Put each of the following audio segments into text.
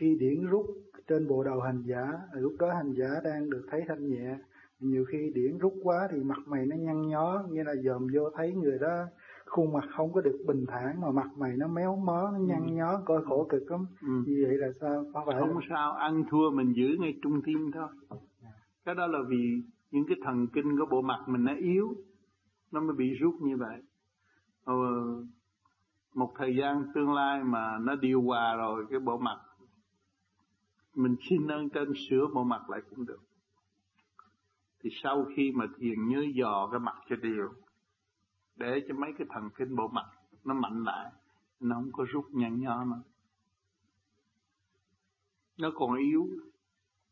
khi điển rút trên bộ đầu hành giả lúc đó hành giả đang được thấy thanh nhẹ nhiều khi điển rút quá thì mặt mày nó nhăn nhó như là dòm vô thấy người đó khuôn mặt không có được bình thản mà mặt mày nó méo mó nó nhăn ừ. nhó coi khổ cực lắm. Ừ. như vậy là sao? Có phải không sao ăn thua mình giữ ngay trung tim thôi. Cái đó là vì những cái thần kinh của bộ mặt mình nó yếu nó mới bị rút như vậy. Ờ, một thời gian tương lai mà nó điều hòa rồi cái bộ mặt mình xin ơn trên sửa bộ mặt lại cũng được. Thì sau khi mà thiền nhớ dò cái mặt cho điều để cho mấy cái thần kinh bộ mặt nó mạnh lại, nó không có rút nhăn nhó mà nó còn yếu.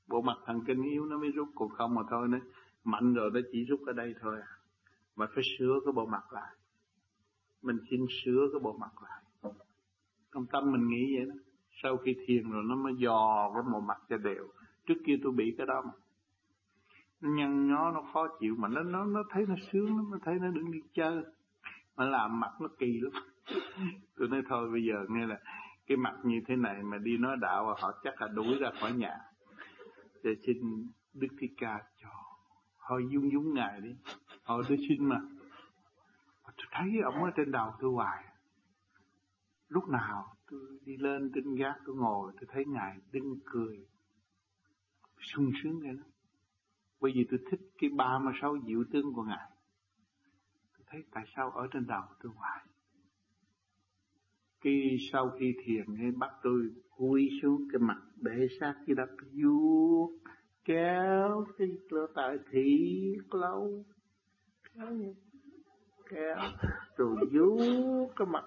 Bộ mặt thần kinh yếu nó mới rút, còn không mà thôi nữa. Mạnh rồi nó chỉ rút ở đây thôi à. Mà phải sửa cái bộ mặt lại. Mình xin sửa cái bộ mặt lại. Trong tâm mình nghĩ vậy đó sau khi thiền rồi nó mới dò cái một mặt cho đều. Trước kia tôi bị cái đó mà. Nó nhăn nhó, nó khó chịu mà nó nó nó thấy nó sướng lắm, nó thấy nó đứng đi chơi. Mà làm mặt nó kỳ lắm. Tôi nói thôi, bây giờ nghe là cái mặt như thế này mà đi nói đạo họ chắc là đuổi ra khỏi nhà. Để xin đức thích ca cho. Họ dung dung ngài đi. Họ tôi xin mà tôi thấy ông ở trên đầu tôi hoài. Lúc nào tôi đi lên trên gác tôi ngồi tôi thấy ngài đứng cười sung sướng vậy đó bởi vì tôi thích cái ba mươi sáu diệu tướng của ngài. Tôi thấy tại sao ở trên đầu tôi hoài. Khi sau khi thiền ấy bắt tôi cúi xuống cái mặt để sát cái đất vuốt kéo cái lỗ tai thị lâu. Kéo kéo rồi vuốt cái mặt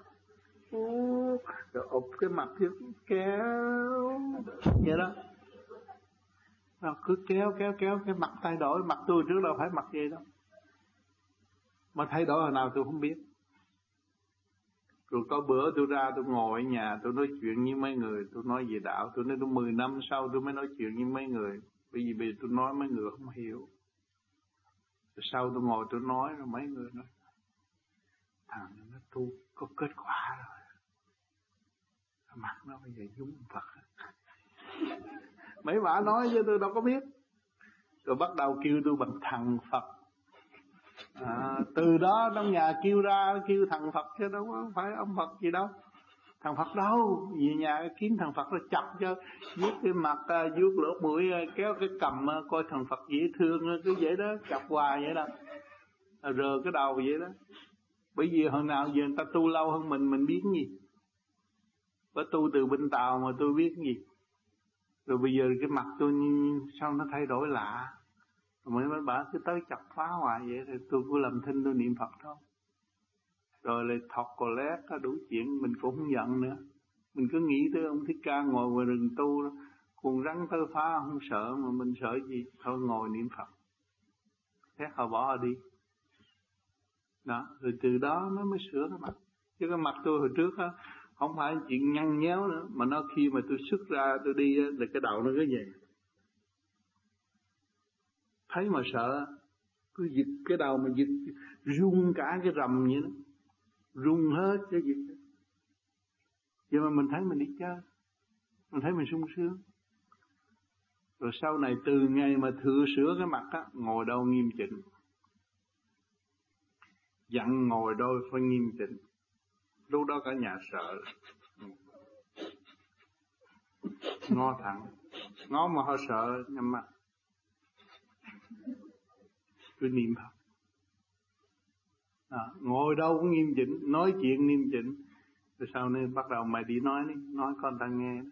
rồi ụp cái mặt kia kéo. Vậy đó. Nó cứ kéo kéo kéo, cái mặt thay đổi. Mặt tôi trước đâu phải mặt gì đâu. Mà thay đổi hồi nào tôi không biết. Rồi có bữa tôi ra tôi ngồi ở nhà, tôi nói chuyện với mấy người. Tôi nói về đạo. Tôi nói tôi 10 năm sau tôi mới nói chuyện với mấy người. Bởi vì bây giờ tôi nói mấy người không hiểu. Rồi sau tôi ngồi tôi nói rồi mấy người nói, thằng nó tu, có kết quả rồi mặt nó bây giờ giống Phật. Mấy bà nói với tôi đâu có biết. Rồi bắt đầu kêu tôi bằng thằng Phật. À, từ đó trong nhà kêu ra kêu thằng Phật chứ đâu có phải ông Phật gì đâu. Thằng Phật đâu? Về nhà kiếm thằng Phật nó chọc cho. Vuốt cái mặt à, vuốt lỗ mũi à, kéo cái cầm à, coi thằng Phật dễ thương cứ vậy đó chọc hoài vậy đó. Rờ cái đầu vậy đó. Bởi vì hồi nào giờ người ta tu lâu hơn mình mình biết gì? Có tu từ bên tàu mà tôi biết gì. Rồi bây giờ cái mặt tôi sao nó thay đổi lạ. Mới mấy bà cứ tới chặt phá hoài vậy thì tôi cứ làm thinh tôi niệm Phật thôi. Rồi lại thọc cò lét đủ chuyện mình cũng không giận nữa. Mình cứ nghĩ tới ông thích ca ngồi ngoài rừng tu cùng rắn tới phá, không sợ mà mình sợ gì, thôi ngồi niệm Phật. Thế họ bỏ họ đi. Đó, rồi từ đó nó mới sửa cái mặt. Chứ cái mặt tôi hồi trước á không phải chuyện nhăn nhéo nữa, mà nó khi mà tôi xuất ra, tôi đi là cái đầu nó cứ vậy. Thấy mà sợ, cứ giật cái đầu mà giật rung cả cái rầm vậy đó. Rung hết cái gì. Vậy mà mình thấy mình đi chơi, mình thấy mình sung sướng. Rồi sau này từ ngày mà thừa sửa cái mặt á, ngồi đâu nghiêm chỉnh. Dặn ngồi đôi phải nghiêm chỉnh lúc đó cả nhà sợ. Ngó thẳng. Ngó mà họ sợ nhắm mắt cứ niệm Phật. À, ngồi đâu cũng nghiêm chỉnh nói chuyện nghiêm chỉnh. Rồi sau này bắt đầu mày đi nói đi nói con ta nghe.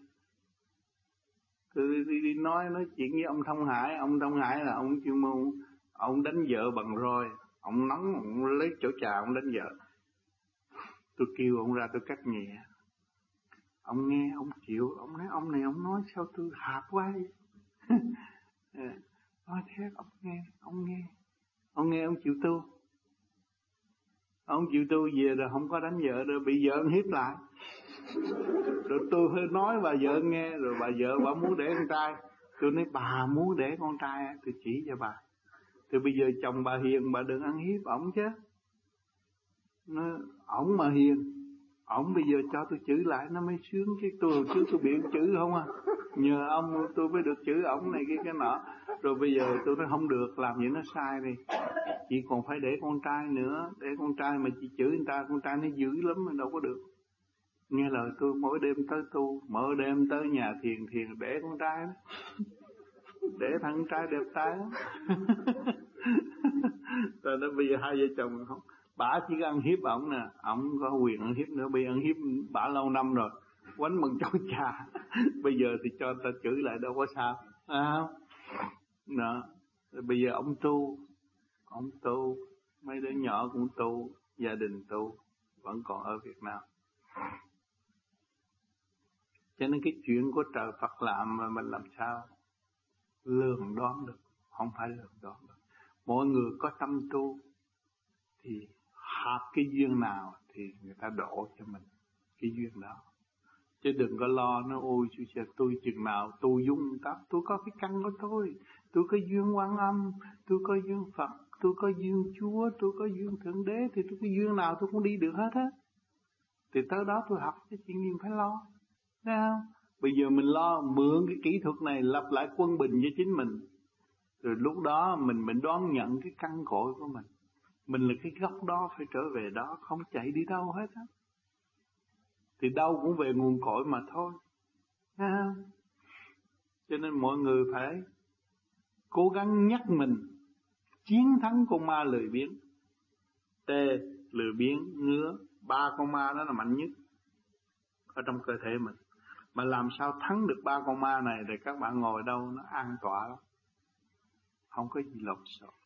Cứ đi, đi nói nói chuyện với ông Thông Hải. Ông Thông Hải là ông chuyên môn ông đánh vợ bằng roi. Ông nóng ông lấy chỗ trà ông đánh vợ tôi kêu ông ra tôi cắt nhẹ. Ông nghe ông chịu. Ông nói ông này ông nói sao tôi hạp quá đi nói thế ông nghe ông nghe. Ông nghe ông chịu tu. Ông chịu tu về rồi không có đánh vợ rồi bị vợ hiếp lại. Rồi tôi hơi nói bà vợ nghe rồi bà vợ bà muốn để con trai. Tôi nói bà muốn để con trai tôi chỉ cho bà. Thì bây giờ chồng bà hiền bà đừng ăn hiếp ổng chứ nó, ổng mà hiền, ổng bây giờ cho tôi chữ lại, nó mới sướng chứ tôi hồi trước tôi biểu chữ không à? Nhờ ông tôi mới được chữ ổng này, cái cái nọ. Rồi bây giờ tôi nói không được, làm gì nó sai đi. Chị còn phải để con trai nữa, để con trai mà chị chửi người ta, con trai nó dữ lắm mà đâu có được. Nghe lời tôi, mỗi đêm tới tu, mỗi đêm tới nhà thiền thiền để con trai đó. Để thằng trai đẹp trai lắm rồi nó, bây giờ hai vợ chồng không? Bả chỉ ăn hiếp ổng nè, ổng có quyền ăn hiếp nữa. Bị ăn hiếp bả lâu năm rồi, quánh bằng cháu cha. Bây giờ thì cho ta chửi lại đâu có sao à đó. Bây giờ ông tu ông tu, mấy đứa nhỏ cũng tu, gia đình tu, vẫn còn ở Việt Nam. Cho nên cái chuyện của trời Phật làm mà mình làm sao lường đoán được? Không phải lường đoán được. Mỗi người có tâm tu thì hợp cái duyên nào thì người ta đổ cho mình cái duyên đó chứ đừng có lo nó, ôi chú sẽ tôi chừng nào tôi dung tập tôi có cái căn của tôi tôi có duyên quan âm, tôi có duyên phật, tôi có duyên chúa, tôi có duyên thượng đế, thì tôi có duyên nào tôi cũng đi được hết á thì tới đó tôi học cái chuyện gì phải lo Thấy không? Bây giờ mình lo mượn cái kỹ thuật này lập lại quân bình cho chính mình. Rồi lúc đó mình mình đón nhận cái căn cội của mình. Mình là cái gốc đó phải trở về đó, không chạy đi đâu hết á. Thì đâu cũng về nguồn cội mà thôi. Thấy? Cho nên mọi người phải cố gắng nhắc mình chiến thắng con ma lười biếng. Tê, lười biếng, ngứa, ba con ma đó là mạnh nhất ở trong cơ thể mình mà làm sao thắng được ba con ma này thì các bạn ngồi đâu nó an tọa lắm không có gì lộn xộn